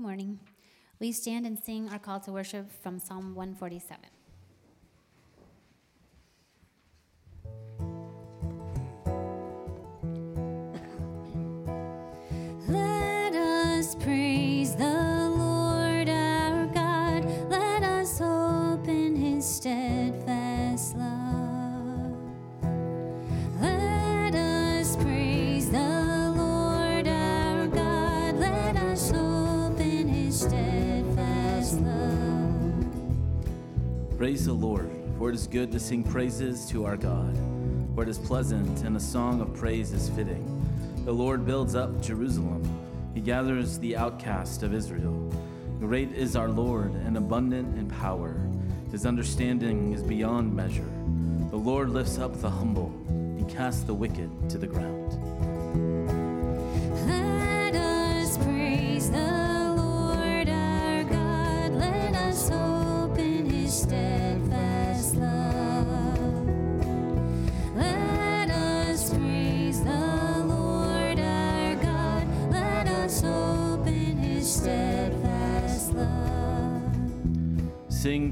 Good morning. We stand and sing our call to worship from Psalm 147? Good to sing praises to our God, for it is pleasant, and a song of praise is fitting. The Lord builds up Jerusalem, he gathers the outcast of Israel. Great is our Lord, and abundant in power. His understanding is beyond measure. The Lord lifts up the humble, he casts the wicked to the ground.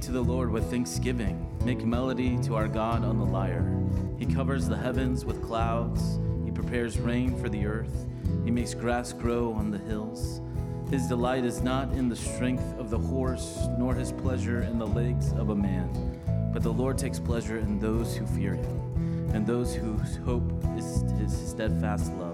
To the Lord with thanksgiving. Make melody to our God on the lyre. He covers the heavens with clouds. He prepares rain for the earth. He makes grass grow on the hills. His delight is not in the strength of the horse, nor his pleasure in the legs of a man. But the Lord takes pleasure in those who fear him, and those whose hope is his steadfast love.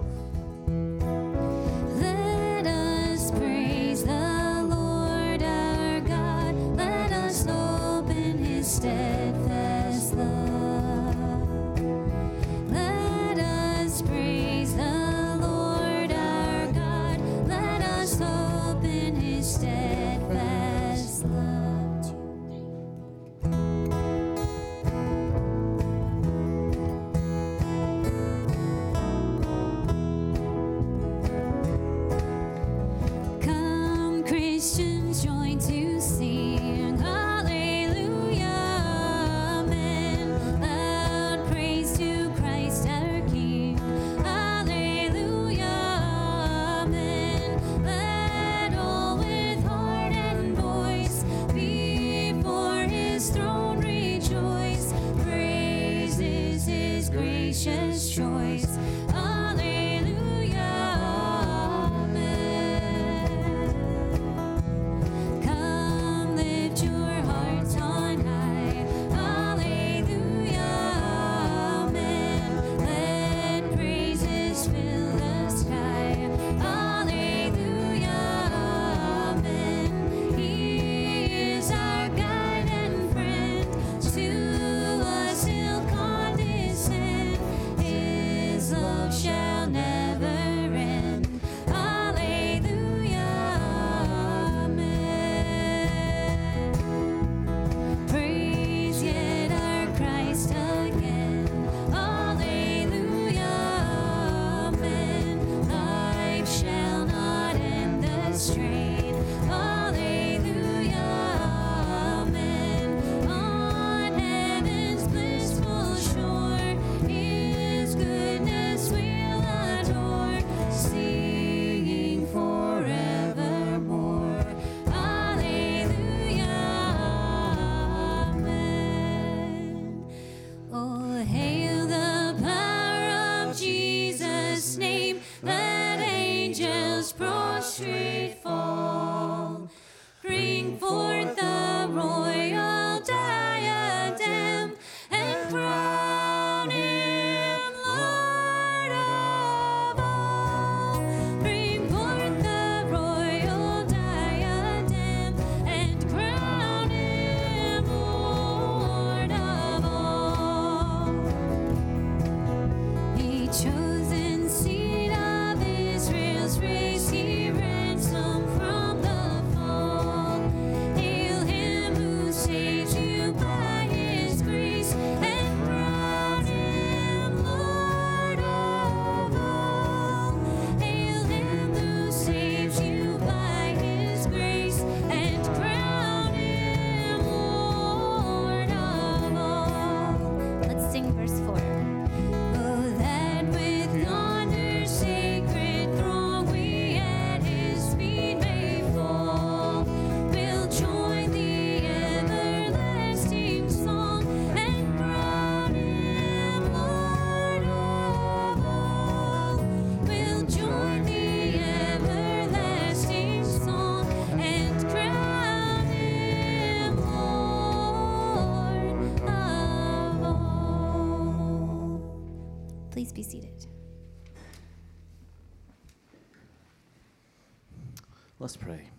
Let's pray.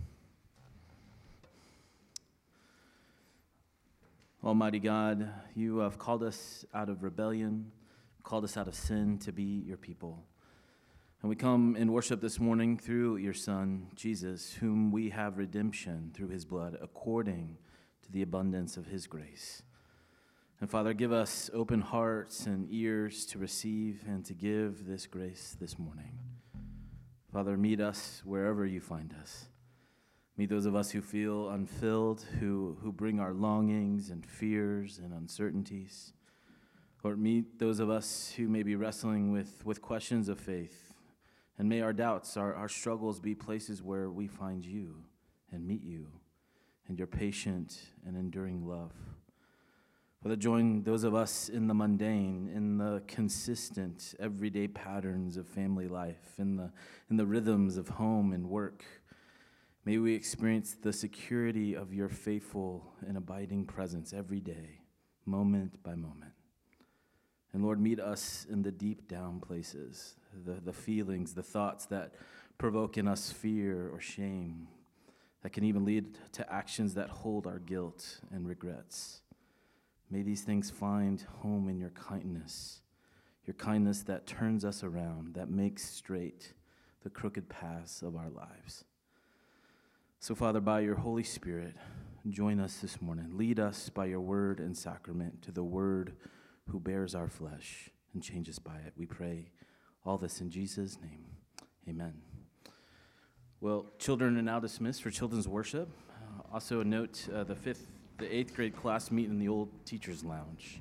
Almighty God, you have called us out of rebellion, called us out of sin to be your people. And we come in worship this morning through your Son, Jesus, whom we have redemption through his blood, according to the abundance of his grace. And Father, give us open hearts and ears to receive and to give this grace this morning. Father, meet us wherever you find us. Meet those of us who feel unfilled, who, who bring our longings and fears and uncertainties. Or meet those of us who may be wrestling with, with questions of faith. And may our doubts, our, our struggles be places where we find you and meet you and your patient and enduring love. Father, join those of us in the mundane, in the consistent, everyday patterns of family life, in the, in the rhythms of home and work. May we experience the security of your faithful and abiding presence every day, moment by moment. And Lord, meet us in the deep down places, the, the feelings, the thoughts that provoke in us fear or shame, that can even lead to actions that hold our guilt and regrets. May these things find home in your kindness, your kindness that turns us around, that makes straight the crooked paths of our lives. So, Father, by your Holy Spirit, join us this morning. Lead us by your word and sacrament to the word who bears our flesh and changes by it. We pray all this in Jesus' name. Amen. Well, children are now dismissed for children's worship. Uh, also, a note uh, the fifth, the eighth grade class meet in the old teacher's lounge.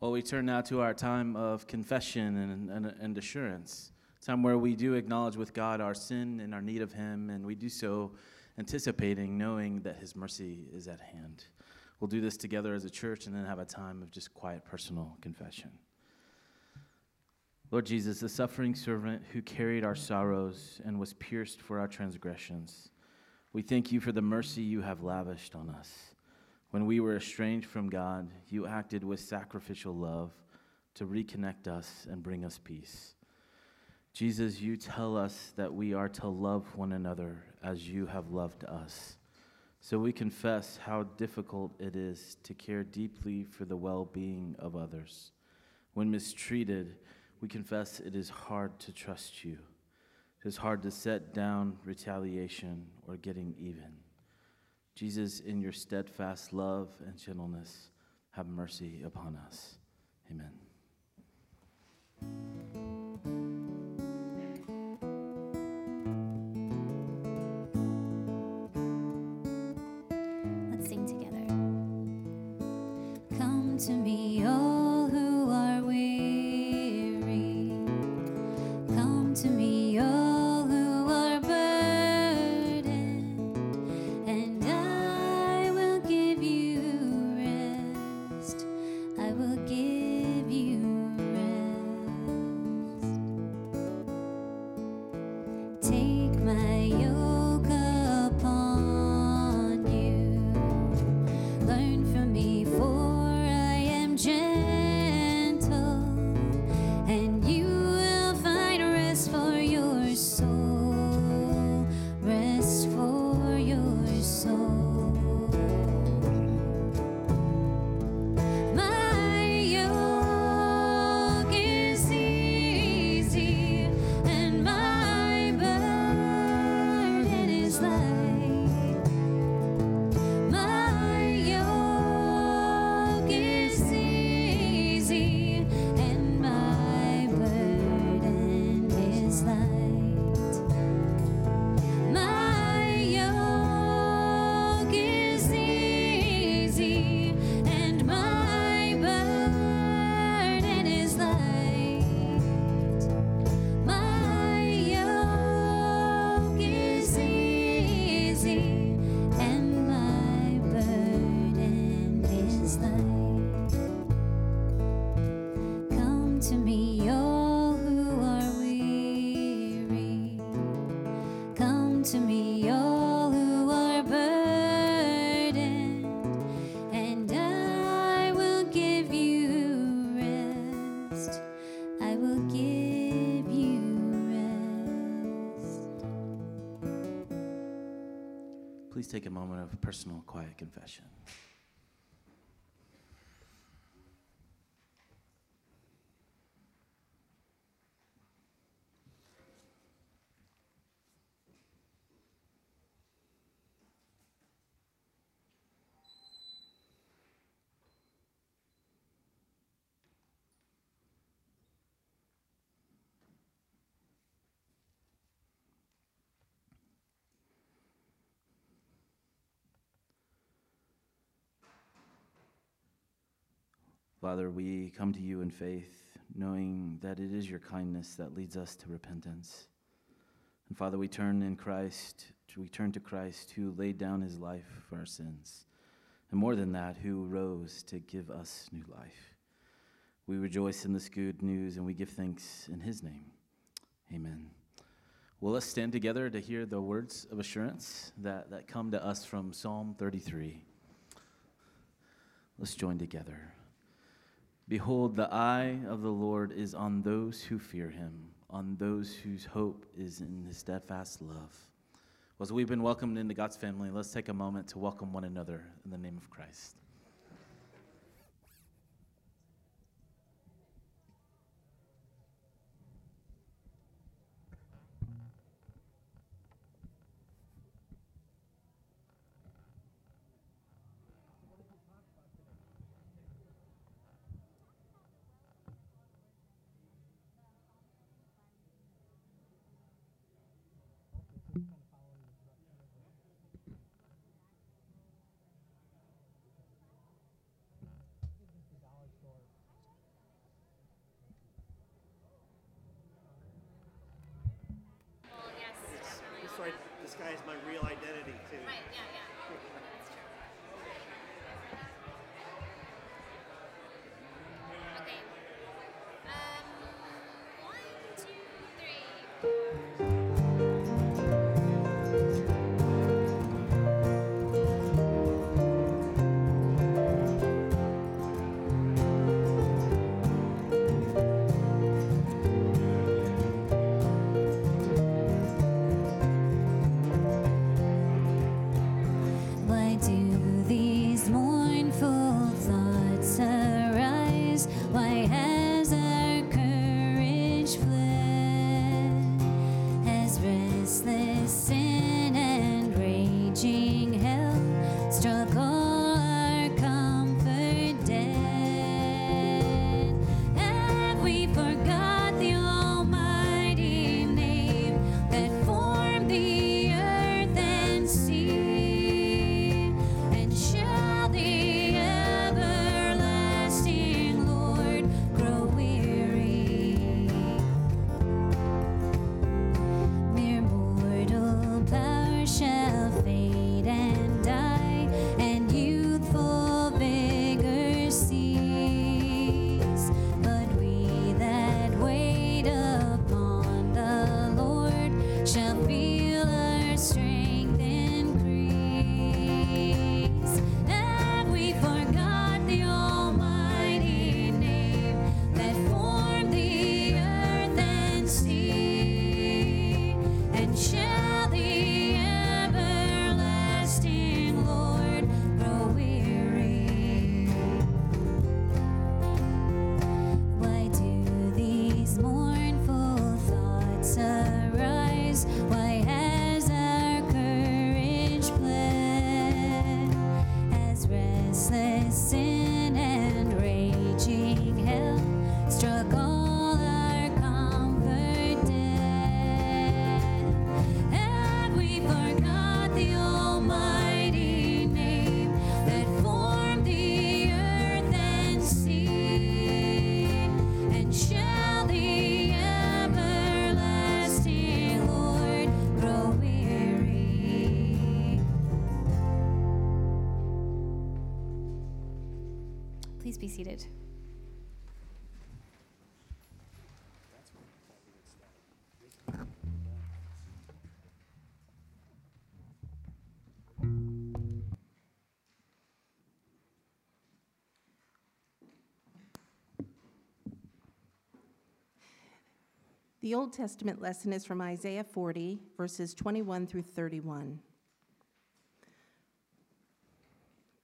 Well, we turn now to our time of confession and, and, and assurance, time where we do acknowledge with God our sin and our need of Him, and we do so anticipating, knowing that His mercy is at hand. We'll do this together as a church and then have a time of just quiet personal confession. Lord Jesus, the suffering servant who carried our sorrows and was pierced for our transgressions, we thank you for the mercy you have lavished on us. When we were estranged from God, you acted with sacrificial love to reconnect us and bring us peace. Jesus, you tell us that we are to love one another as you have loved us. So we confess how difficult it is to care deeply for the well being of others. When mistreated, we confess it is hard to trust you. It is hard to set down retaliation or getting even. Jesus, in your steadfast love and gentleness, have mercy upon us. Amen. To me, take a moment of personal, quiet confession. Father, we come to you in faith, knowing that it is your kindness that leads us to repentance. And Father, we turn in Christ, we turn to Christ who laid down his life for our sins. And more than that, who rose to give us new life. We rejoice in this good news and we give thanks in his name. Amen. Well, let's stand together to hear the words of assurance that, that come to us from Psalm 33. Let's join together. Behold, the eye of the Lord is on those who fear him, on those whose hope is in his steadfast love. Well, as we've been welcomed into God's family, let's take a moment to welcome one another in the name of Christ. This way, disguise my real identity too. Right, yeah, yeah. The Old Testament lesson is from Isaiah 40, verses 21 through 31.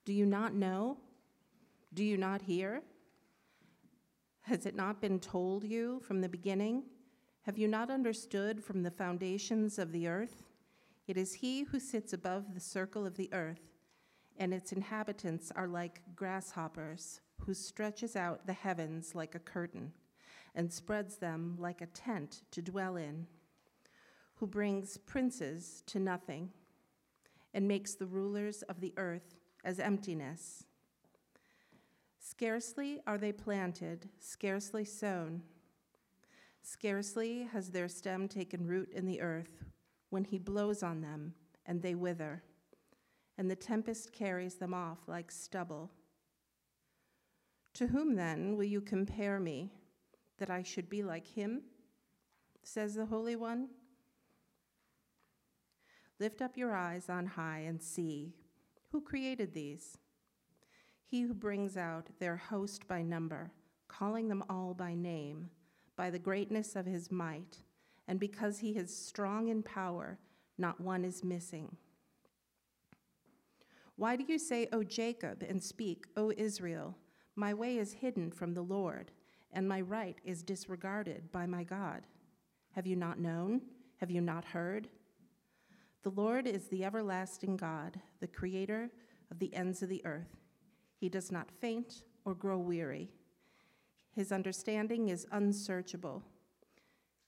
Do you not know? Do you not hear? Has it not been told you from the beginning? Have you not understood from the foundations of the earth? It is he who sits above the circle of the earth, and its inhabitants are like grasshoppers, who stretches out the heavens like a curtain and spreads them like a tent to dwell in, who brings princes to nothing and makes the rulers of the earth as emptiness. Scarcely are they planted, scarcely sown. Scarcely has their stem taken root in the earth when he blows on them and they wither, and the tempest carries them off like stubble. To whom then will you compare me? That I should be like him, says the Holy One. Lift up your eyes on high and see who created these. He who brings out their host by number, calling them all by name, by the greatness of his might, and because he is strong in power, not one is missing. Why do you say, O Jacob, and speak, O Israel, my way is hidden from the Lord? And my right is disregarded by my God. Have you not known? Have you not heard? The Lord is the everlasting God, the creator of the ends of the earth. He does not faint or grow weary. His understanding is unsearchable.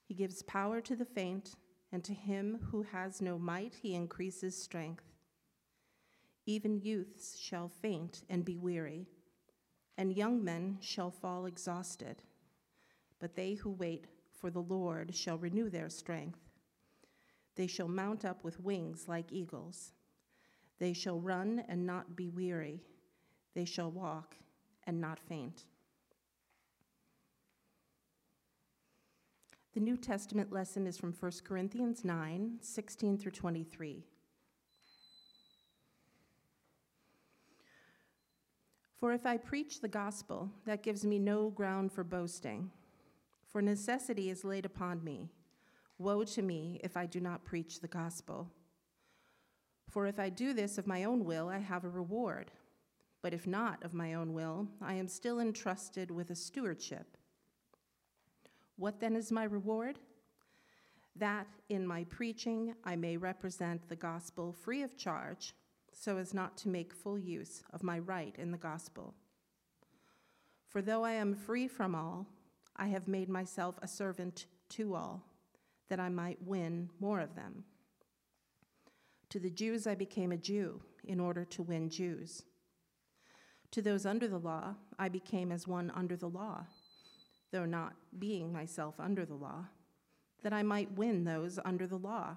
He gives power to the faint, and to him who has no might, he increases strength. Even youths shall faint and be weary and young men shall fall exhausted. But they who wait for the Lord shall renew their strength. They shall mount up with wings like eagles. They shall run and not be weary. They shall walk and not faint. The New Testament lesson is from 1 Corinthians 9 16 through 23. For if I preach the gospel, that gives me no ground for boasting. For necessity is laid upon me. Woe to me if I do not preach the gospel. For if I do this of my own will, I have a reward. But if not of my own will, I am still entrusted with a stewardship. What then is my reward? That in my preaching I may represent the gospel free of charge so as not to make full use of my right in the gospel. For though I am free from all, I have made myself a servant to all, that I might win more of them. To the Jews I became a Jew in order to win Jews. To those under the law, I became as one under the law, though not being myself under the law, that I might win those under the law.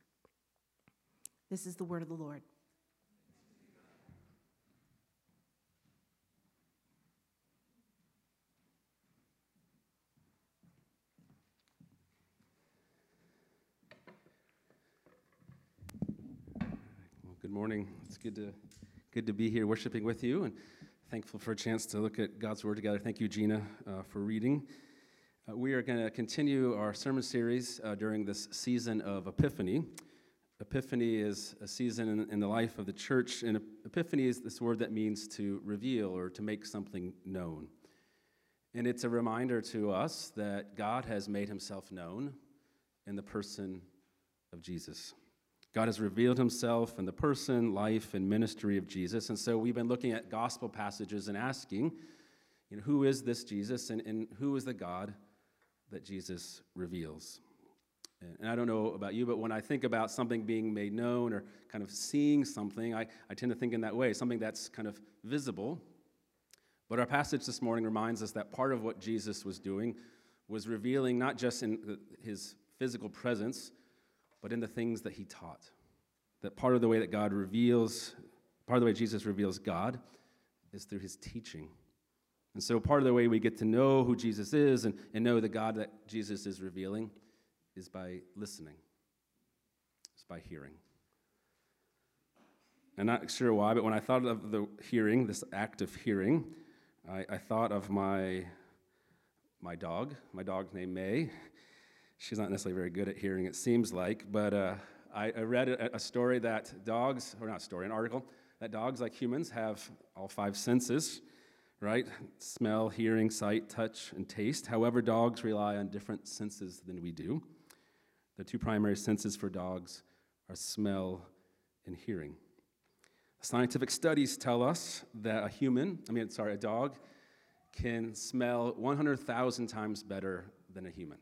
This is the word of the Lord. Well, good morning. It's good to good to be here worshiping with you, and thankful for a chance to look at God's Word together. Thank you, Gina, uh, for reading. Uh, we are going to continue our sermon series uh, during this season of Epiphany. Epiphany is a season in, in, the life of the church, and epiphany is this word that means to reveal or to make something known. And it's a reminder to us that God has made himself known in the person of Jesus. God has revealed himself in the person, life, and ministry of Jesus. And so we've been looking at gospel passages and asking, you know, who is this Jesus and, and who is the God that Jesus reveals? And I don't know about you, but when I think about something being made known or kind of seeing something, I, I tend to think in that way something that's kind of visible. But our passage this morning reminds us that part of what Jesus was doing was revealing not just in his physical presence, but in the things that he taught. That part of the way that God reveals, part of the way Jesus reveals God is through his teaching. And so part of the way we get to know who Jesus is and, and know the God that Jesus is revealing is by listening, it's by hearing. I'm not sure why, but when I thought of the hearing, this act of hearing, I, I thought of my, my dog. My dog's named May. She's not necessarily very good at hearing, it seems like, but uh, I, I, read a, a story that dogs, or not story, an article, that dogs, like humans, have all five senses right? Smell, hearing, sight, touch, and taste. However, dogs rely on different senses than we do. The two primary senses for dogs are smell and hearing. Scientific studies tell us that a human, I mean, sorry, a dog, can smell 100,000 times better than a human.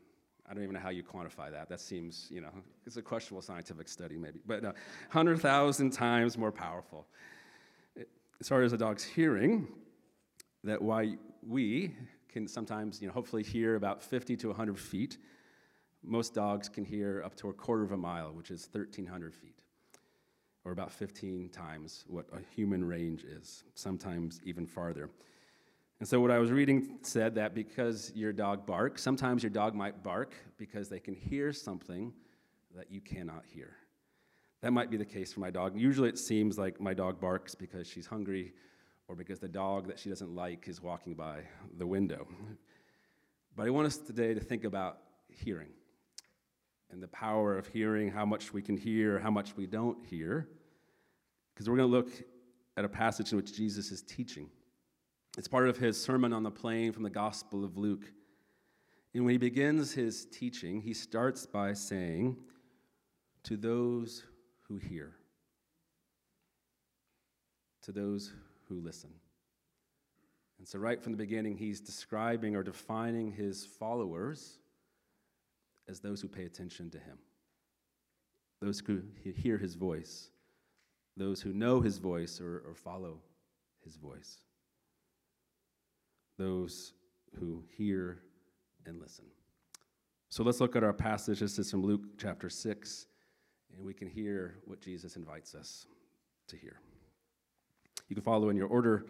I don't even know how you quantify that. That seems, you know, it's a questionable scientific study, maybe, but uh, 100,000 times more powerful. As far as a dog's hearing, that why we can sometimes, you know, hopefully hear about 50 to 100 feet, most dogs can hear up to a quarter of a mile, which is 1,300 feet, or about 15 times what a human range is, sometimes even farther. And so, what I was reading said that because your dog barks, sometimes your dog might bark because they can hear something that you cannot hear. That might be the case for my dog. Usually, it seems like my dog barks because she's hungry or because the dog that she doesn't like is walking by the window. But I want us today to think about hearing and the power of hearing, how much we can hear, how much we don't hear, because we're going to look at a passage in which Jesus is teaching. It's part of his Sermon on the Plain from the Gospel of Luke. And when he begins his teaching, he starts by saying, To those who hear, to those who listen. And so, right from the beginning, he's describing or defining his followers as those who pay attention to him, those who hear his voice, those who know his voice or, or follow his voice, those who hear and listen. So let's look at our passage. This is from Luke chapter 6, and we can hear what Jesus invites us to hear. You can follow in your order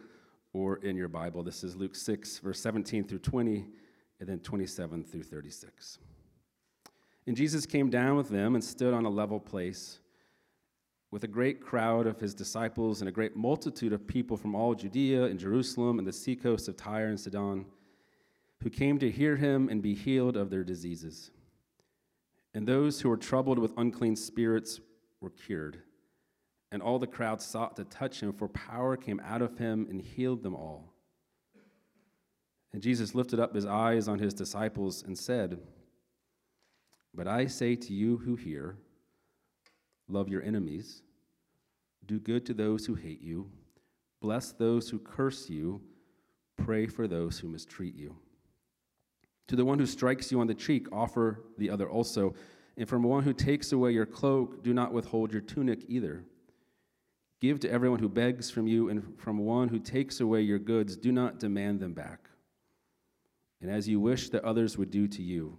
or in your Bible. This is Luke 6, verse 17 through 20, and then 27 through 36. And Jesus came down with them and stood on a level place with a great crowd of his disciples and a great multitude of people from all Judea and Jerusalem and the seacoast of Tyre and Sidon, who came to hear him and be healed of their diseases. And those who were troubled with unclean spirits were cured and all the crowd sought to touch him, for power came out of him and healed them all. And Jesus lifted up his eyes on his disciples and said, But I say to you who hear, love your enemies, do good to those who hate you, bless those who curse you, pray for those who mistreat you. To the one who strikes you on the cheek, offer the other also. And from one who takes away your cloak, do not withhold your tunic either. Give to everyone who begs from you, and from one who takes away your goods, do not demand them back. And as you wish that others would do to you,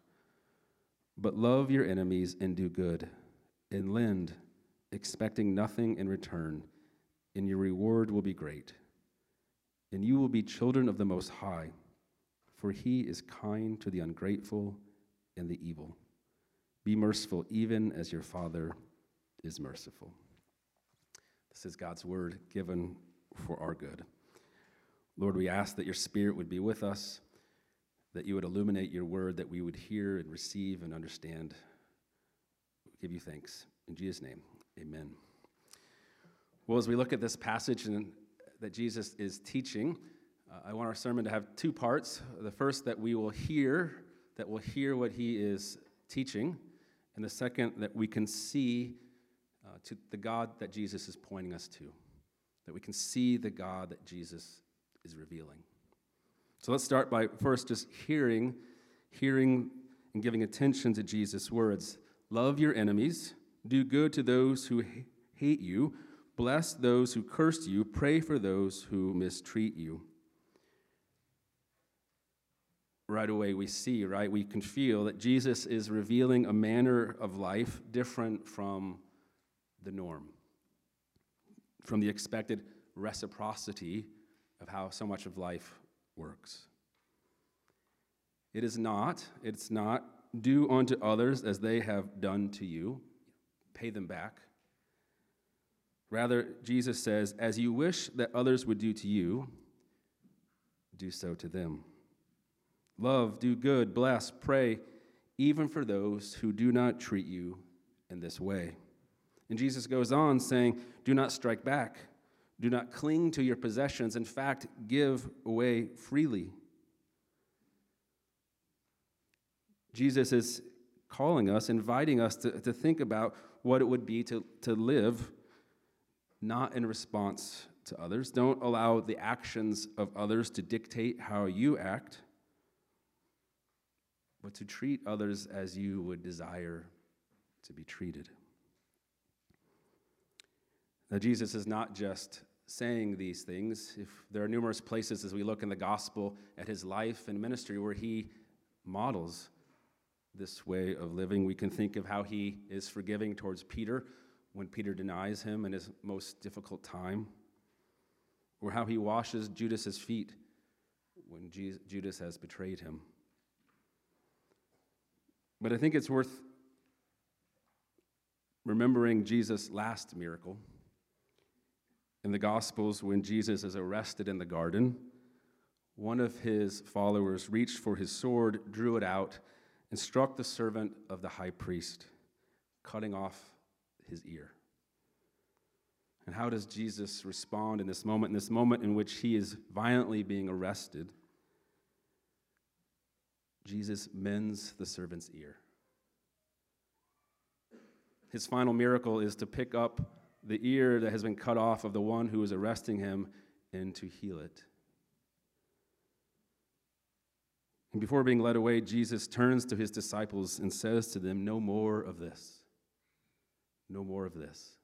But love your enemies and do good, and lend, expecting nothing in return, and your reward will be great. And you will be children of the Most High, for he is kind to the ungrateful and the evil. Be merciful, even as your Father is merciful. This is God's word given for our good. Lord, we ask that your spirit would be with us, that you would illuminate your word, that we would hear and receive and understand. We give you thanks. In Jesus' name, amen. Well, as we look at this passage and that Jesus is teaching, uh, I want our sermon to have two parts. The first, that we will hear, that we'll hear what he is teaching, And the second, that we can see uh, to the God that Jesus is pointing us to, that we can see the God that Jesus is revealing. So let's start by first just hearing, hearing and giving attention to Jesus' words. Love your enemies, do good to those who hate you, bless those who curse you, pray for those who mistreat you. Right away, we see, right? We can feel that Jesus is revealing a manner of life different from the norm, from the expected reciprocity of how so much of life works. It is not, it's not do unto others as they have done to you, pay them back. Rather, Jesus says, as you wish that others would do to you, do so to them. Love, do good, bless, pray, even for those who do not treat you in this way. And Jesus goes on saying, Do not strike back. Do not cling to your possessions. In fact, give away freely. Jesus is calling us, inviting us to, to think about what it would be to, to live not in response to others. Don't allow the actions of others to dictate how you act, but to treat others as you would desire to be treated. Now, Jesus is not just saying these things. If there are numerous places as we look in the gospel at his life and ministry where he models this way of living, we can think of how he is forgiving towards Peter when Peter denies him in his most difficult time, or how he washes Judas's feet when Judas has betrayed him. But I think it's worth remembering Jesus' last miracle in the Gospels, when Jesus is arrested in the garden, one of his followers reached for his sword, drew it out, and struck the servant of the high priest, cutting off his ear. And how does Jesus respond in this moment, in this moment in which he is violently being arrested? Jesus mends the servant's ear. His final miracle is to pick up the ear that has been cut off of the one who is arresting him and to heal it. And before being led away, Jesus turns to his disciples and says to them, No more of this. No more of this.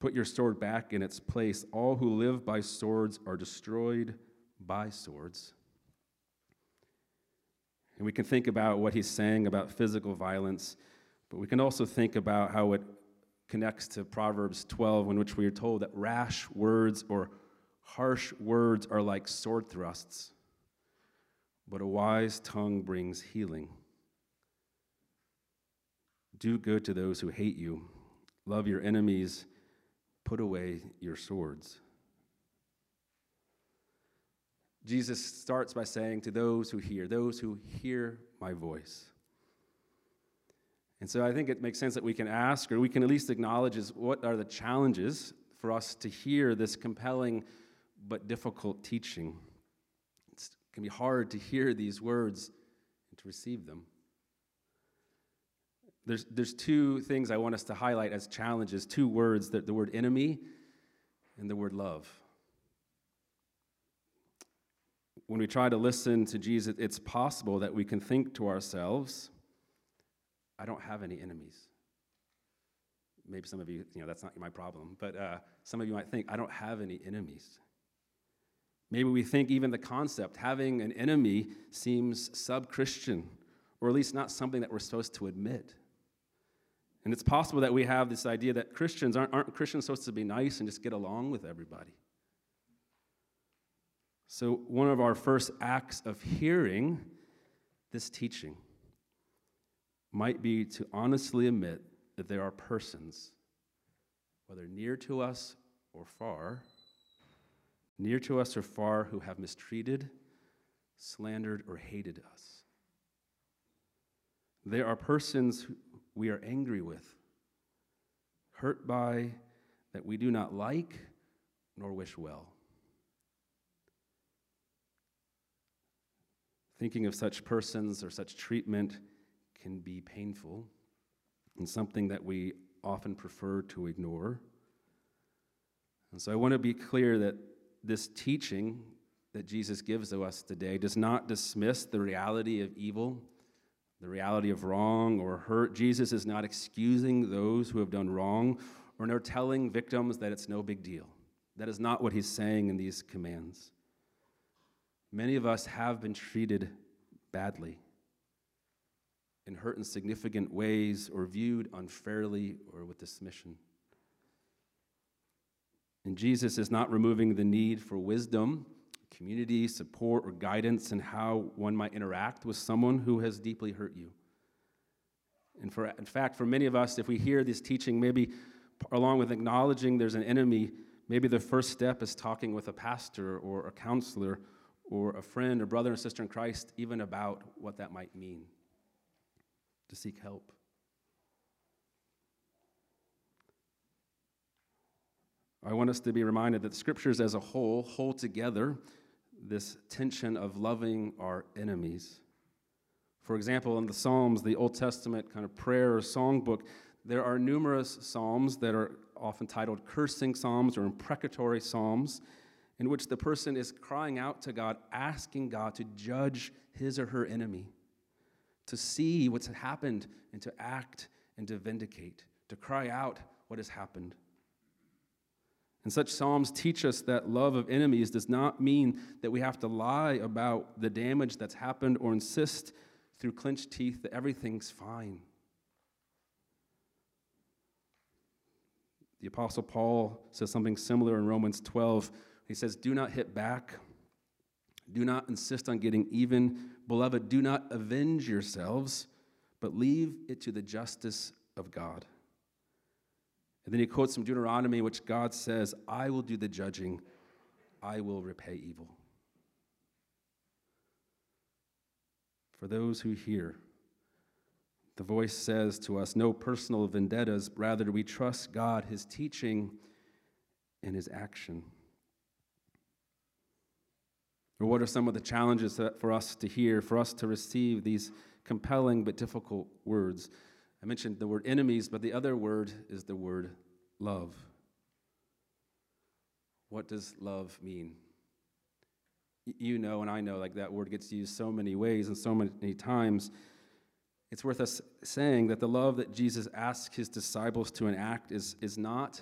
Put your sword back in its place. All who live by swords are destroyed by swords. And we can think about what he's saying about physical violence, but we can also think about how it connects to Proverbs 12, in which we are told that rash words or harsh words are like sword thrusts, but a wise tongue brings healing. Do good to those who hate you, love your enemies, put away your swords. Jesus starts by saying to those who hear, those who hear my voice. And so I think it makes sense that we can ask, or we can at least acknowledge, is what are the challenges for us to hear this compelling but difficult teaching? It's, it can be hard to hear these words and to receive them. There's, there's two things I want us to highlight as challenges two words the, the word enemy and the word love. When we try to listen to Jesus, it's possible that we can think to ourselves, I don't have any enemies. Maybe some of you, you know, that's not my problem, but uh, some of you might think, I don't have any enemies. Maybe we think even the concept, having an enemy, seems sub Christian, or at least not something that we're supposed to admit. And it's possible that we have this idea that Christians aren't, aren't Christians supposed to be nice and just get along with everybody. So, one of our first acts of hearing this teaching might be to honestly admit that there are persons, whether near to us or far, near to us or far, who have mistreated, slandered, or hated us. There are persons we are angry with, hurt by, that we do not like nor wish well. Thinking of such persons or such treatment can be painful and something that we often prefer to ignore. And so I want to be clear that this teaching that Jesus gives to us today does not dismiss the reality of evil, the reality of wrong or hurt. Jesus is not excusing those who have done wrong or nor telling victims that it's no big deal. That is not what he's saying in these commands. Many of us have been treated badly and hurt in significant ways or viewed unfairly or with dismission. And Jesus is not removing the need for wisdom, community, support, or guidance in how one might interact with someone who has deeply hurt you. And for, in fact, for many of us, if we hear this teaching, maybe along with acknowledging there's an enemy, maybe the first step is talking with a pastor or a counselor or a friend or brother or sister in Christ, even about what that might mean to seek help. I want us to be reminded that the scriptures as a whole hold together this tension of loving our enemies. For example, in the Psalms, the Old Testament kind of prayer or songbook, there are numerous psalms that are often titled cursing psalms or imprecatory psalms, in which the person is crying out to God, asking God to judge his or her enemy, to see what's happened and to act and to vindicate, to cry out what has happened. And such Psalms teach us that love of enemies does not mean that we have to lie about the damage that's happened or insist through clenched teeth that everything's fine. The Apostle Paul says something similar in Romans 12. He says, Do not hit back. Do not insist on getting even. Beloved, do not avenge yourselves, but leave it to the justice of God. And then he quotes from Deuteronomy, which God says, I will do the judging, I will repay evil. For those who hear, the voice says to us, no personal vendettas, rather, we trust God, his teaching, and his action. Or what are some of the challenges for us to hear, for us to receive these compelling but difficult words? I mentioned the word enemies, but the other word is the word love. What does love mean? You know, and I know, like that word gets used so many ways and so many times. It's worth us saying that the love that Jesus asks his disciples to enact is, is not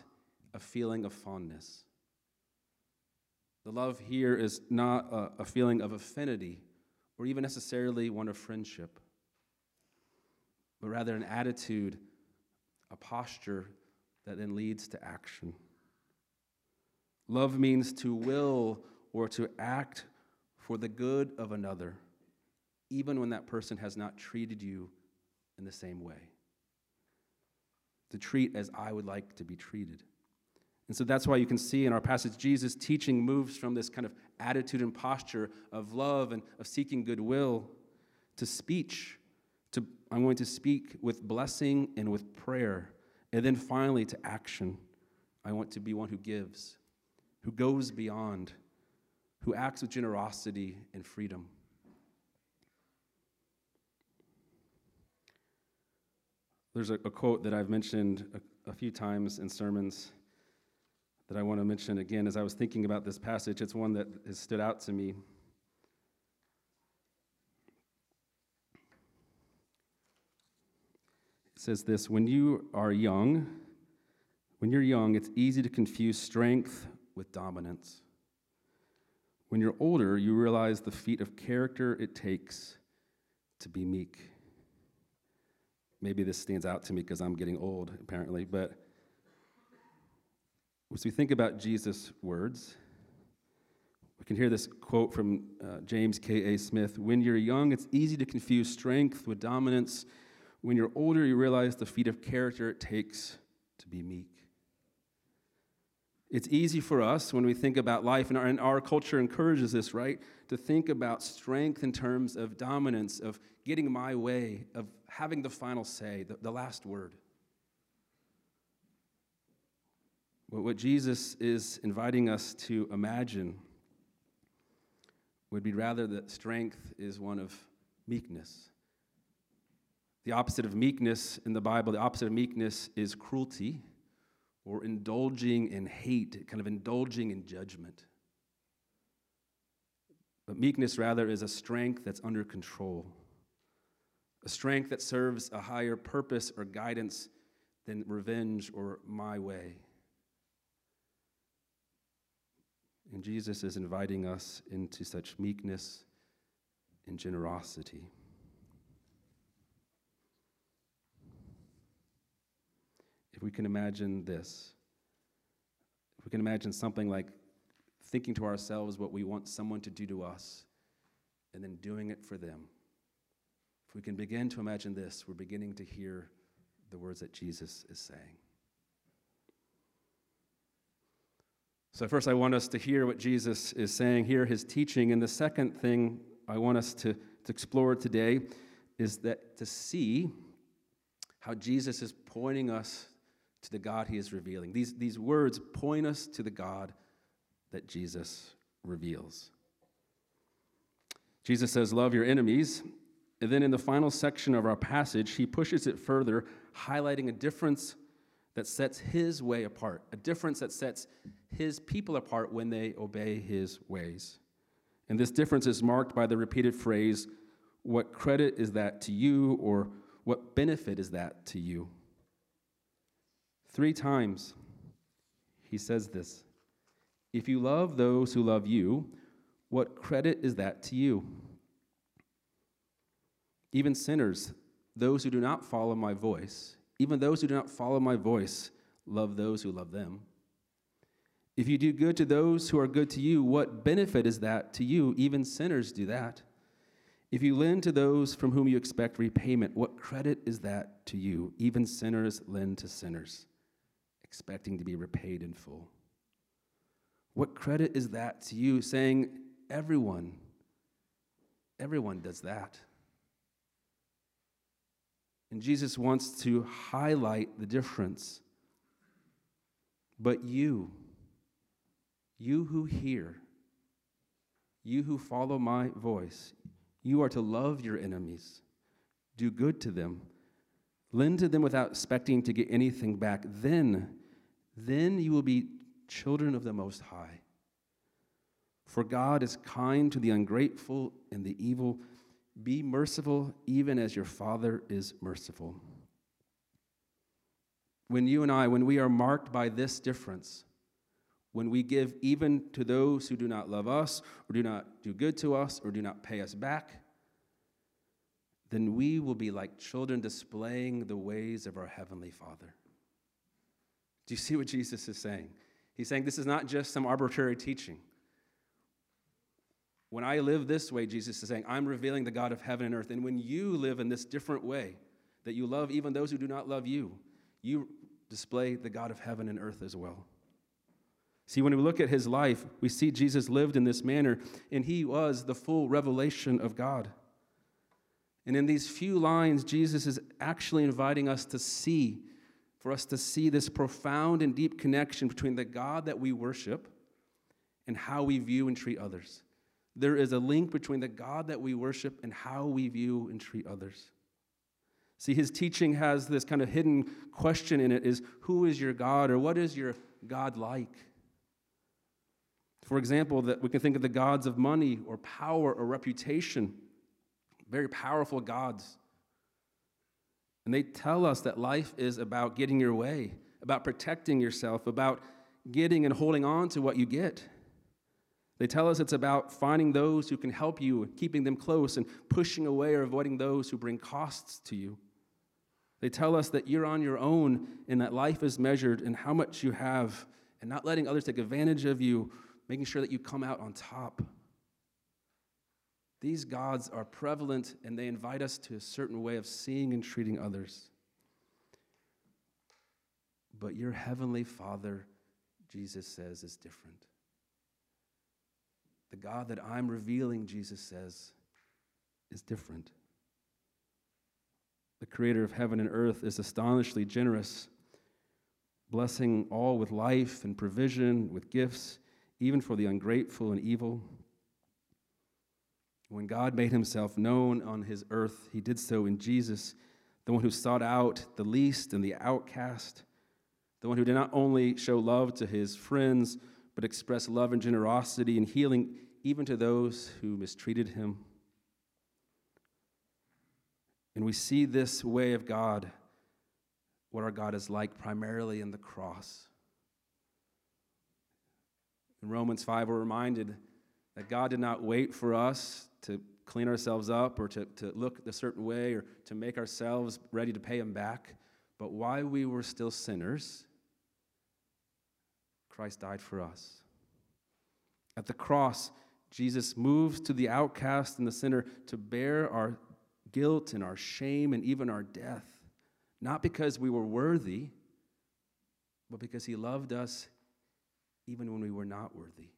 a feeling of fondness. The love here is not a, a feeling of affinity or even necessarily one of friendship but rather an attitude, a posture that then leads to action. Love means to will or to act for the good of another, even when that person has not treated you in the same way. To treat as I would like to be treated. And so that's why you can see in our passage, Jesus' teaching moves from this kind of attitude and posture of love and of seeking goodwill to speech to, I'm going to speak with blessing and with prayer. And then finally to action. I want to be one who gives, who goes beyond, who acts with generosity and freedom. There's a, a quote that I've mentioned a, a few times in sermons that I want to mention again as I was thinking about this passage. It's one that has stood out to me. It says this When you are young, when you're young, it's easy to confuse strength with dominance. When you're older, you realize the feat of character it takes to be meek. Maybe this stands out to me because I'm getting old, apparently, but as we think about Jesus' words, we can hear this quote from uh, James K.A. Smith When you're young, it's easy to confuse strength with dominance when you're older, you realize the feat of character it takes to be meek. It's easy for us when we think about life, and our, and our, culture encourages this, right? To think about strength in terms of dominance, of getting my way, of having the final say, the, the last word. But what Jesus is inviting us to imagine would be rather that strength is one of meekness The opposite of meekness in the Bible, the opposite of meekness is cruelty or indulging in hate, kind of indulging in judgment. But meekness, rather, is a strength that's under control, a strength that serves a higher purpose or guidance than revenge or my way. And Jesus is inviting us into such meekness and generosity. If we can imagine this, if we can imagine something like thinking to ourselves what we want someone to do to us and then doing it for them. If we can begin to imagine this, we're beginning to hear the words that Jesus is saying. So, first, I want us to hear what Jesus is saying, hear his teaching. And the second thing I want us to, to explore today is that to see how Jesus is pointing us to the God he is revealing. These, these words point us to the God that Jesus reveals. Jesus says, Love your enemies. And then in the final section of our passage, he pushes it further, highlighting a difference that sets his way apart, a difference that sets his people apart when they obey his ways. And this difference is marked by the repeated phrase, What credit is that to you? or What benefit is that to you? Three times he says this If you love those who love you, what credit is that to you? Even sinners, those who do not follow my voice, even those who do not follow my voice, love those who love them. If you do good to those who are good to you, what benefit is that to you? Even sinners do that. If you lend to those from whom you expect repayment, what credit is that to you? Even sinners lend to sinners, expecting to be repaid in full. What credit is that to you? Saying, everyone, everyone does that. And Jesus wants to highlight the difference. But you, you who hear, you who follow my voice, you are to love your enemies, do good to them, lend to them without expecting to get anything back. Then, then you will be children of the Most High. For God is kind to the ungrateful and the evil. Be merciful, even as your Father is merciful. When you and I, when we are marked by this difference, when we give even to those who do not love us, or do not do good to us, or do not pay us back, then we will be like children displaying the ways of our Heavenly Father. Do you see what Jesus is saying? He's saying this is not just some arbitrary teaching. When I live this way, Jesus is saying, I'm revealing the God of heaven and earth. And when you live in this different way, that you love even those who do not love you, you display the God of heaven and earth as well. See, when we look at his life, we see Jesus lived in this manner, and he was the full revelation of God. And in these few lines, Jesus is actually inviting us to see, for us to see this profound and deep connection between the God that we worship and how we view and treat others. There is a link between the God that we worship and how we view and treat others. See, his teaching has this kind of hidden question in it is who is your God or what is your God like? For example, that we can think of the gods of money or power or reputation, very powerful gods. And they tell us that life is about getting your way, about protecting yourself, about getting and holding on to what you get. They tell us it's about finding those who can help you, keeping them close, and pushing away or avoiding those who bring costs to you. They tell us that you're on your own and that life is measured in how much you have and not letting others take advantage of you, making sure that you come out on top. These gods are prevalent and they invite us to a certain way of seeing and treating others. But your heavenly Father, Jesus says, is different. The God that I'm revealing, Jesus says, is different. The creator of heaven and earth is astonishingly generous, blessing all with life and provision, with gifts, even for the ungrateful and evil. When God made himself known on his earth, he did so in Jesus the one who sought out the least and the outcast, the one who did not only show love to his friends, but express love and generosity and healing even to those who mistreated him. And we see this way of God, what our God is like, primarily in the cross. In Romans 5, we're reminded that God did not wait for us to clean ourselves up or to, to look a certain way or to make ourselves ready to pay Him back. But while we were still sinners, Christ died for us. At the cross, Jesus moves to the outcast and the sinner to bear our guilt and our shame and even our death, not because we were worthy, but because He loved us even when we were not worthy.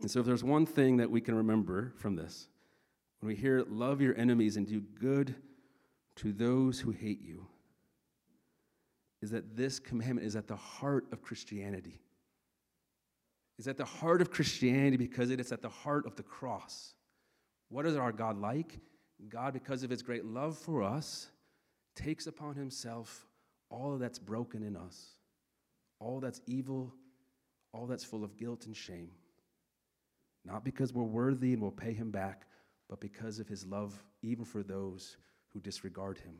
And so, if there's one thing that we can remember from this, when we hear, love your enemies and do good to those who hate you, is that this commandment is at the heart of Christianity. Is at the heart of Christianity because it is at the heart of the cross. What is our God like? God, because of his great love for us, takes upon himself all that's broken in us, all that's evil, all that's full of guilt and shame. Not because we're worthy and we'll pay him back, but because of his love, even for those who disregard him.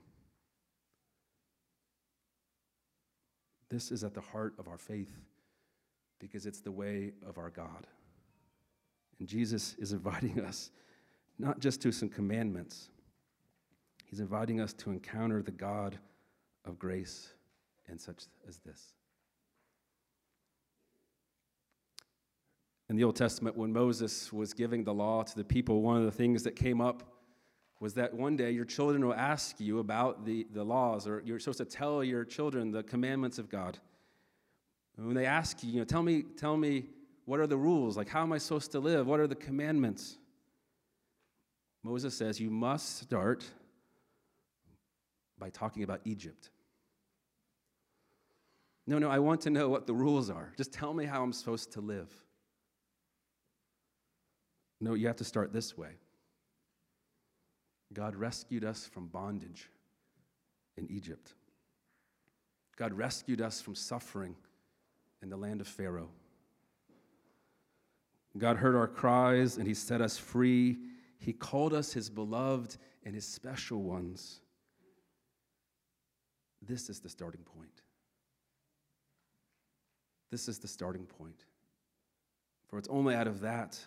This is at the heart of our faith because it's the way of our God. And Jesus is inviting us not just to some commandments, He's inviting us to encounter the God of grace and such as this. In the Old Testament, when Moses was giving the law to the people, one of the things that came up was that one day your children will ask you about the, the laws, or you're supposed to tell your children the commandments of God. And when they ask you, you know, tell me, tell me what are the rules? Like, how am I supposed to live? What are the commandments? Moses says you must start by talking about Egypt. No, no, I want to know what the rules are. Just tell me how I'm supposed to live. No, you have to start this way God rescued us from bondage in Egypt, God rescued us from suffering in the land of Pharaoh. God heard our cries and He set us free. He called us His beloved and His special ones. This is the starting point. This is the starting point. For it's only out of that,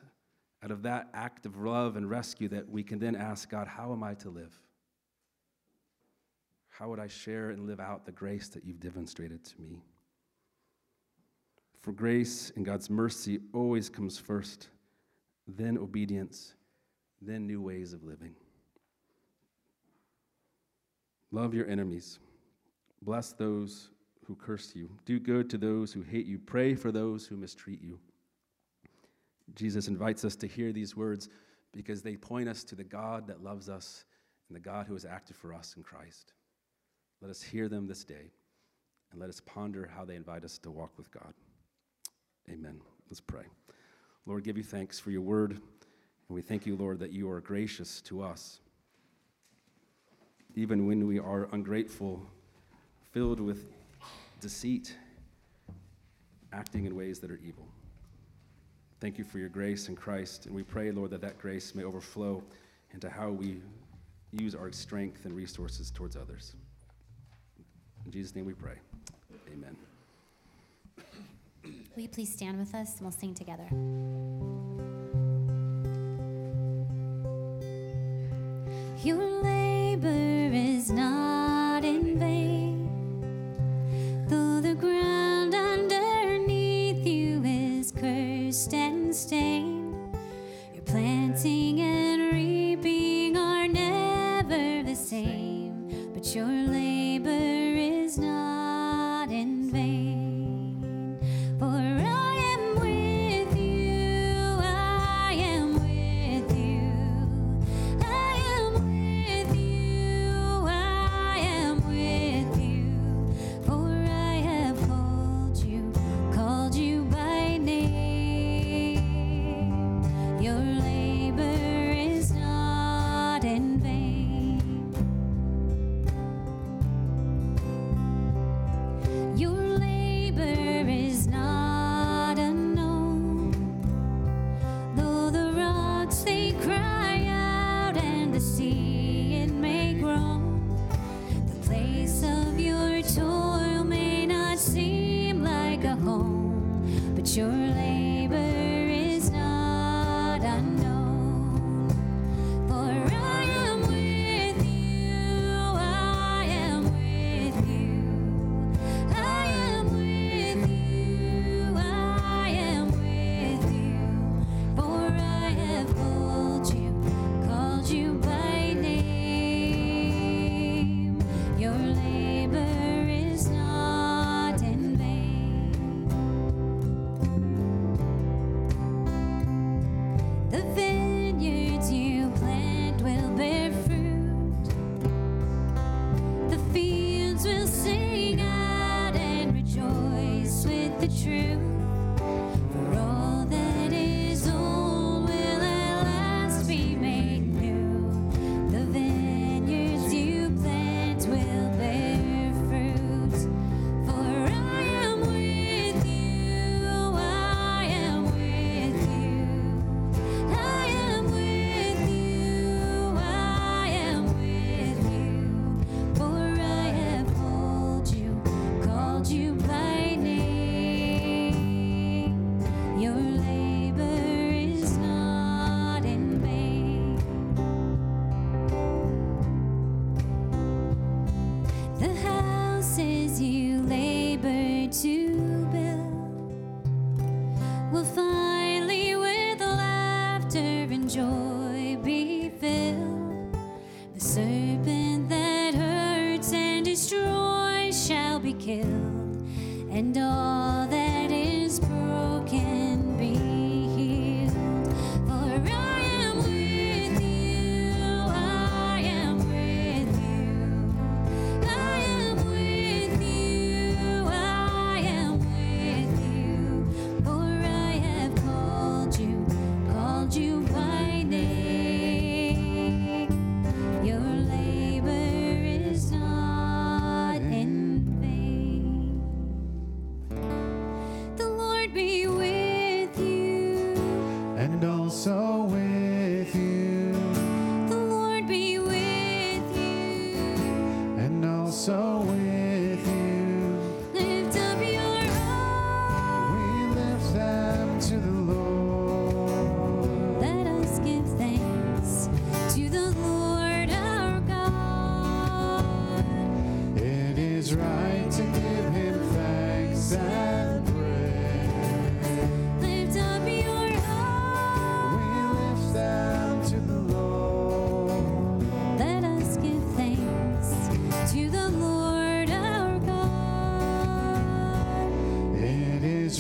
out of that act of love and rescue, that we can then ask God, How am I to live? How would I share and live out the grace that you've demonstrated to me? For grace and God's mercy always comes first, then obedience, then new ways of living. Love your enemies. Bless those who curse you. Do good to those who hate you. Pray for those who mistreat you. Jesus invites us to hear these words because they point us to the God that loves us and the God who has acted for us in Christ. Let us hear them this day and let us ponder how they invite us to walk with God. Amen. Let's pray. Lord, give you thanks for your word, and we thank you, Lord, that you are gracious to us. Even when we are ungrateful, filled with deceit, acting in ways that are evil. Thank you for your grace in Christ, and we pray, Lord, that that grace may overflow into how we use our strength and resources towards others. In Jesus' name we pray. Amen. Will you please stand with us and we'll sing together? Your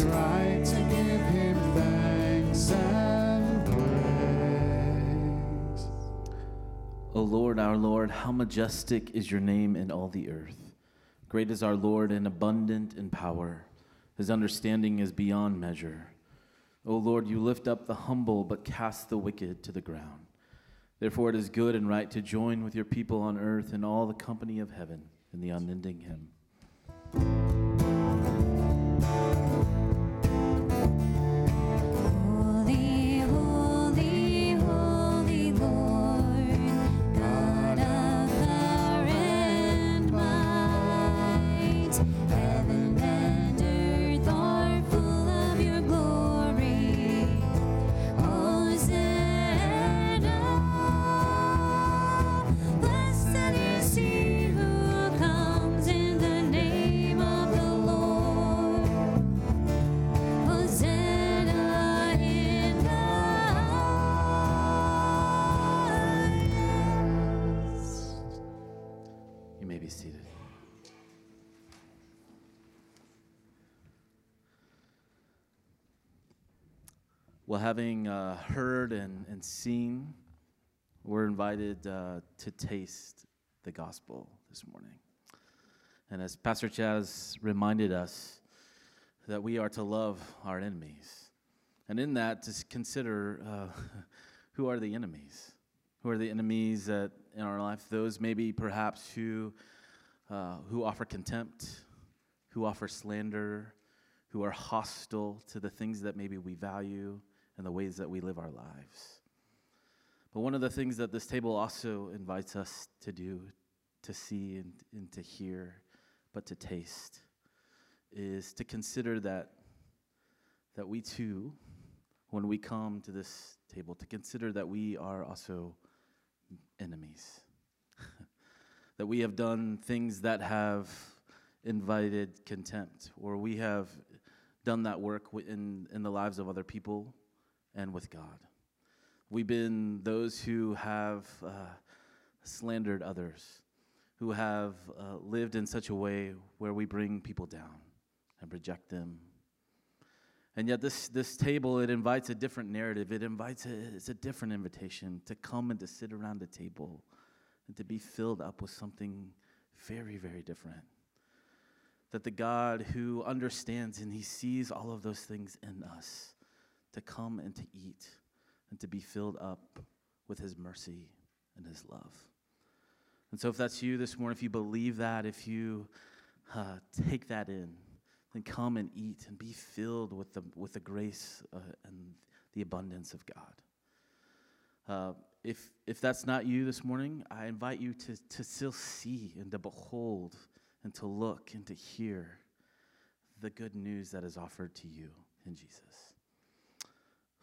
right to give him thanks and praise. O Lord, our Lord, how majestic is your name in all the earth. Great is our Lord and abundant in power. His understanding is beyond measure. O Lord, you lift up the humble but cast the wicked to the ground. Therefore, it is good and right to join with your people on earth and all the company of heaven in the unending hymn. having uh, heard and, and seen, we're invited uh, to taste the gospel this morning. And as Pastor Chad reminded us, that we are to love our enemies. And in that, to consider uh, who are the enemies? Who are the enemies that in our life? Those maybe perhaps who, uh, who offer contempt, who offer slander, who are hostile to the things that maybe we value, and the ways that we live our lives. But one of the things that this table also invites us to do, to see and, and to hear, but to taste, is to consider that, that we too, when we come to this table, to consider that we are also enemies, that we have done things that have invited contempt, or we have done that work in, in the lives of other people and with God. We've been those who have uh, slandered others, who have uh, lived in such a way where we bring people down and reject them. And yet, this, this table, it invites a different narrative. It invites a, it's a different invitation to come and to sit around the table and to be filled up with something very, very different. That the God who understands and he sees all of those things in us, to come and to eat and to be filled up with his mercy and his love. And so, if that's you this morning, if you believe that, if you uh, take that in, then come and eat and be filled with the, with the grace uh, and the abundance of God. Uh, if, if that's not you this morning, I invite you to, to still see and to behold and to look and to hear the good news that is offered to you in Jesus.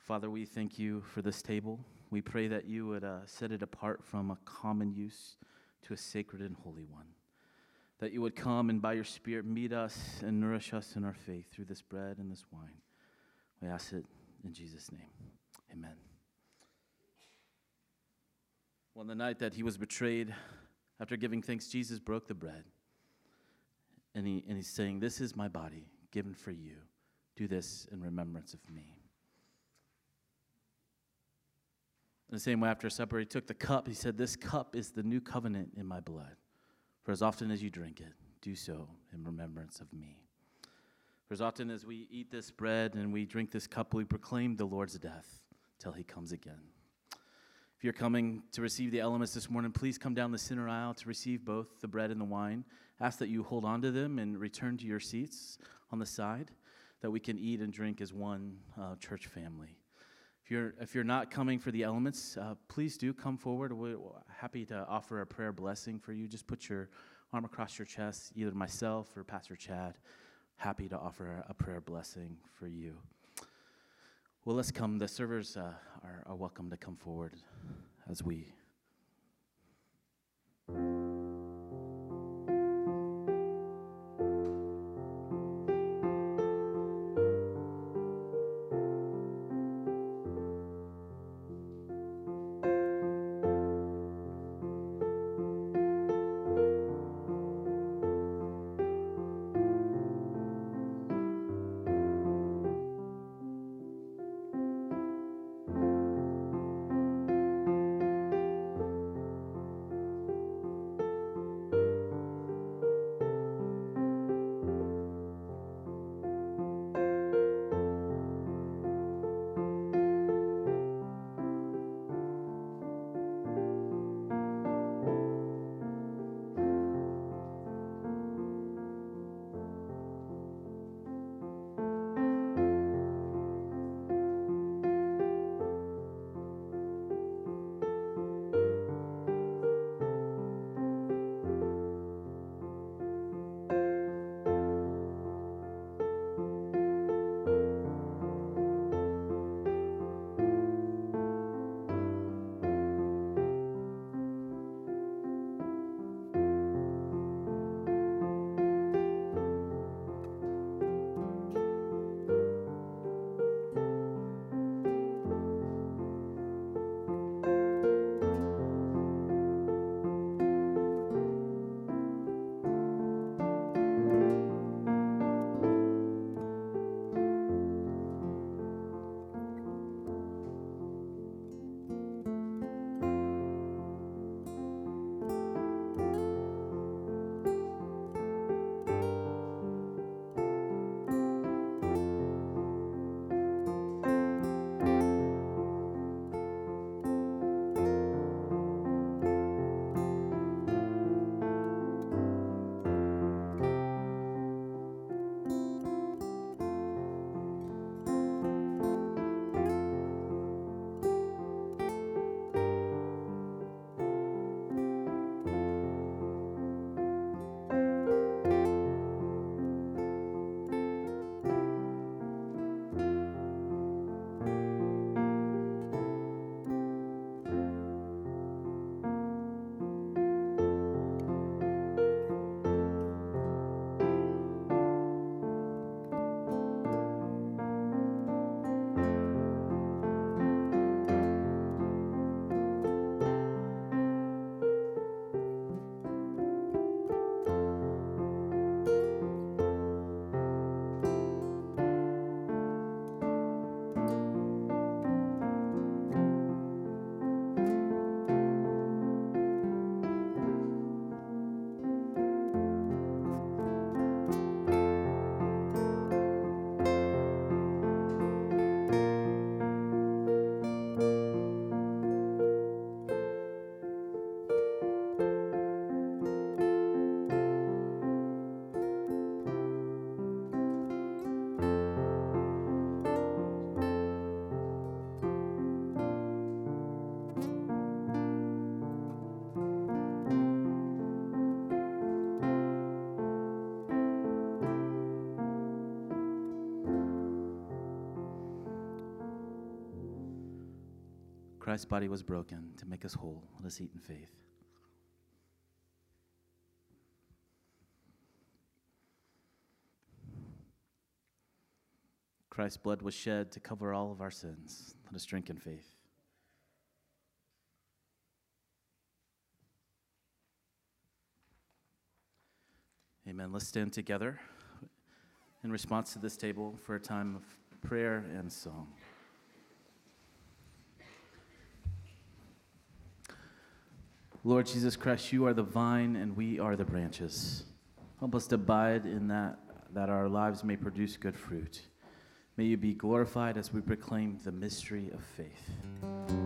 Father, we thank you for this table. We pray that you would uh, set it apart from a common use to a sacred and holy one. That you would come and by your Spirit meet us and nourish us in our faith through this bread and this wine. We ask it in Jesus' name. Amen. Well, on the night that he was betrayed, after giving thanks, Jesus broke the bread. And, he, and he's saying, This is my body given for you. Do this in remembrance of me. In the same way, after supper, he took the cup. He said, This cup is the new covenant in my blood. For as often as you drink it, do so in remembrance of me. For as often as we eat this bread and we drink this cup, we proclaim the Lord's death till he comes again. If you're coming to receive the elements this morning, please come down the center aisle to receive both the bread and the wine. Ask that you hold on to them and return to your seats on the side, that we can eat and drink as one uh, church family. If you're, if you're not coming for the elements, uh, please do come forward. We're happy to offer a prayer blessing for you. Just put your arm across your chest, either myself or Pastor Chad. Happy to offer a prayer blessing for you. Well, let's come. The servers uh, are, are welcome to come forward as we. Christ's body was broken to make us whole. Let us eat in faith. Christ's blood was shed to cover all of our sins. Let us drink in faith. Amen. Let's stand together in response to this table for a time of prayer and song. Lord Jesus Christ, you are the vine and we are the branches. Help us to abide in that, that our lives may produce good fruit. May you be glorified as we proclaim the mystery of faith.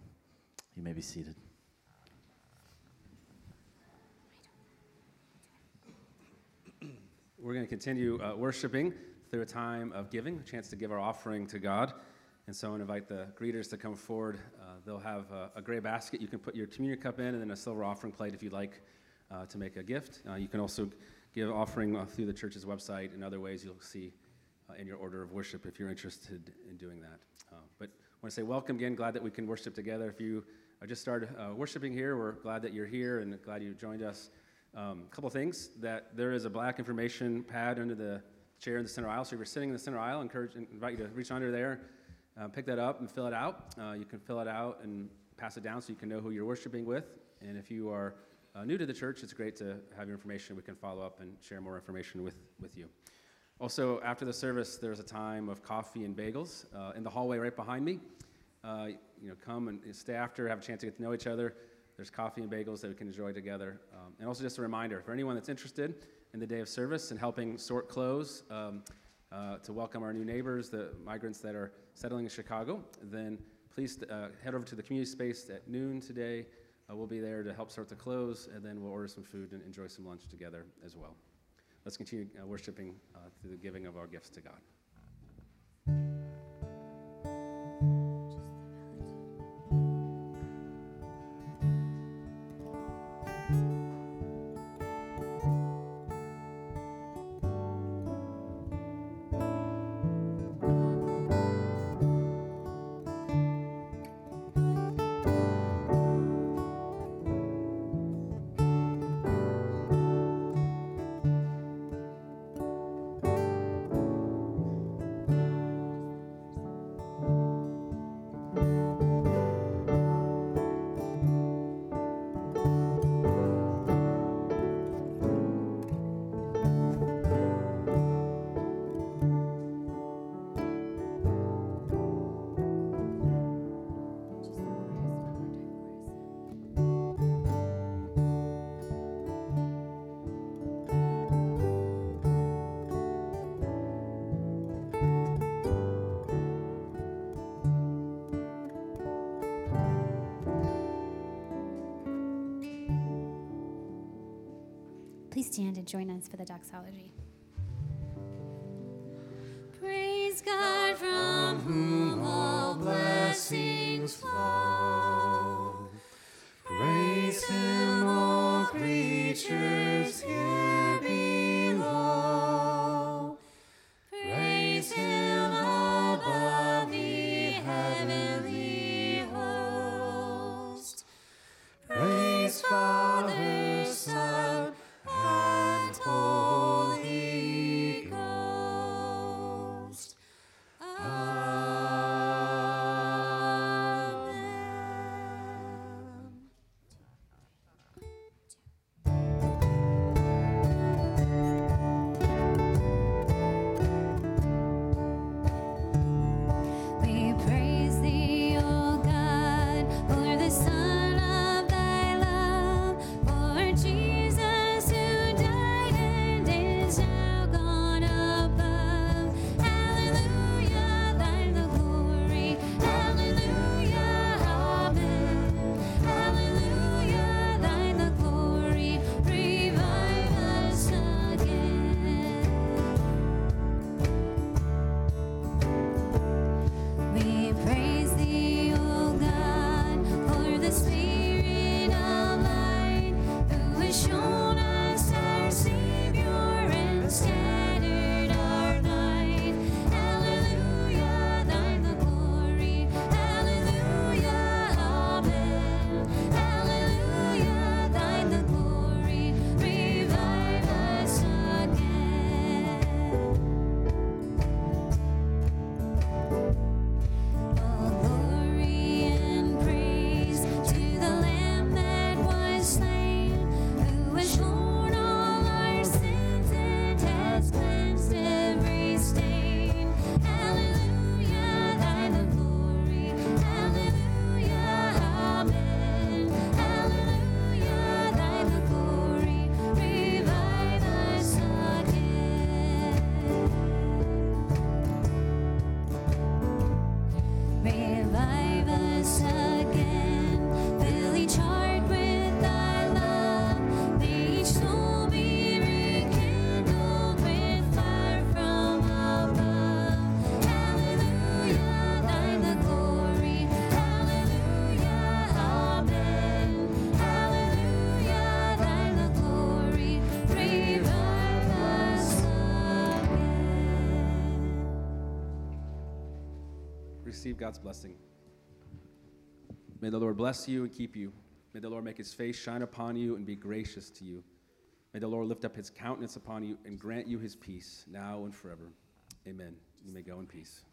You may be seated. We're going to continue uh, worshiping through a time of giving, a chance to give our offering to God. And so I invite the greeters to come forward. Uh, they'll have a, a gray basket you can put your communion cup in, and then a silver offering plate if you'd like uh, to make a gift. Uh, you can also give offering uh, through the church's website and other ways you'll see uh, in your order of worship if you're interested in doing that. But want to say welcome again. Glad that we can worship together. If you uh, just started uh, worshiping here, we're glad that you're here and glad you joined us. A um, couple things that there is a black information pad under the chair in the center aisle. So if you're sitting in the center aisle, I encourage invite you to reach under there, uh, pick that up, and fill it out. Uh, you can fill it out and pass it down so you can know who you're worshiping with. And if you are uh, new to the church, it's great to have your information. We can follow up and share more information with, with you. Also, after the service, there's a time of coffee and bagels uh, in the hallway right behind me. Uh, you know, come and stay after, have a chance to get to know each other. There's coffee and bagels that we can enjoy together. Um, and also, just a reminder for anyone that's interested in the day of service and helping sort clothes um, uh, to welcome our new neighbors, the migrants that are settling in Chicago, then please uh, head over to the community space at noon today. Uh, we'll be there to help sort the clothes, and then we'll order some food and enjoy some lunch together as well. Let's continue uh, worshiping uh, through the giving of our gifts to God. Stand and join us for the doxology. Receive God's blessing. May the Lord bless you and keep you. May the Lord make his face shine upon you and be gracious to you. May the Lord lift up his countenance upon you and grant you his peace now and forever. Amen. You may go in peace.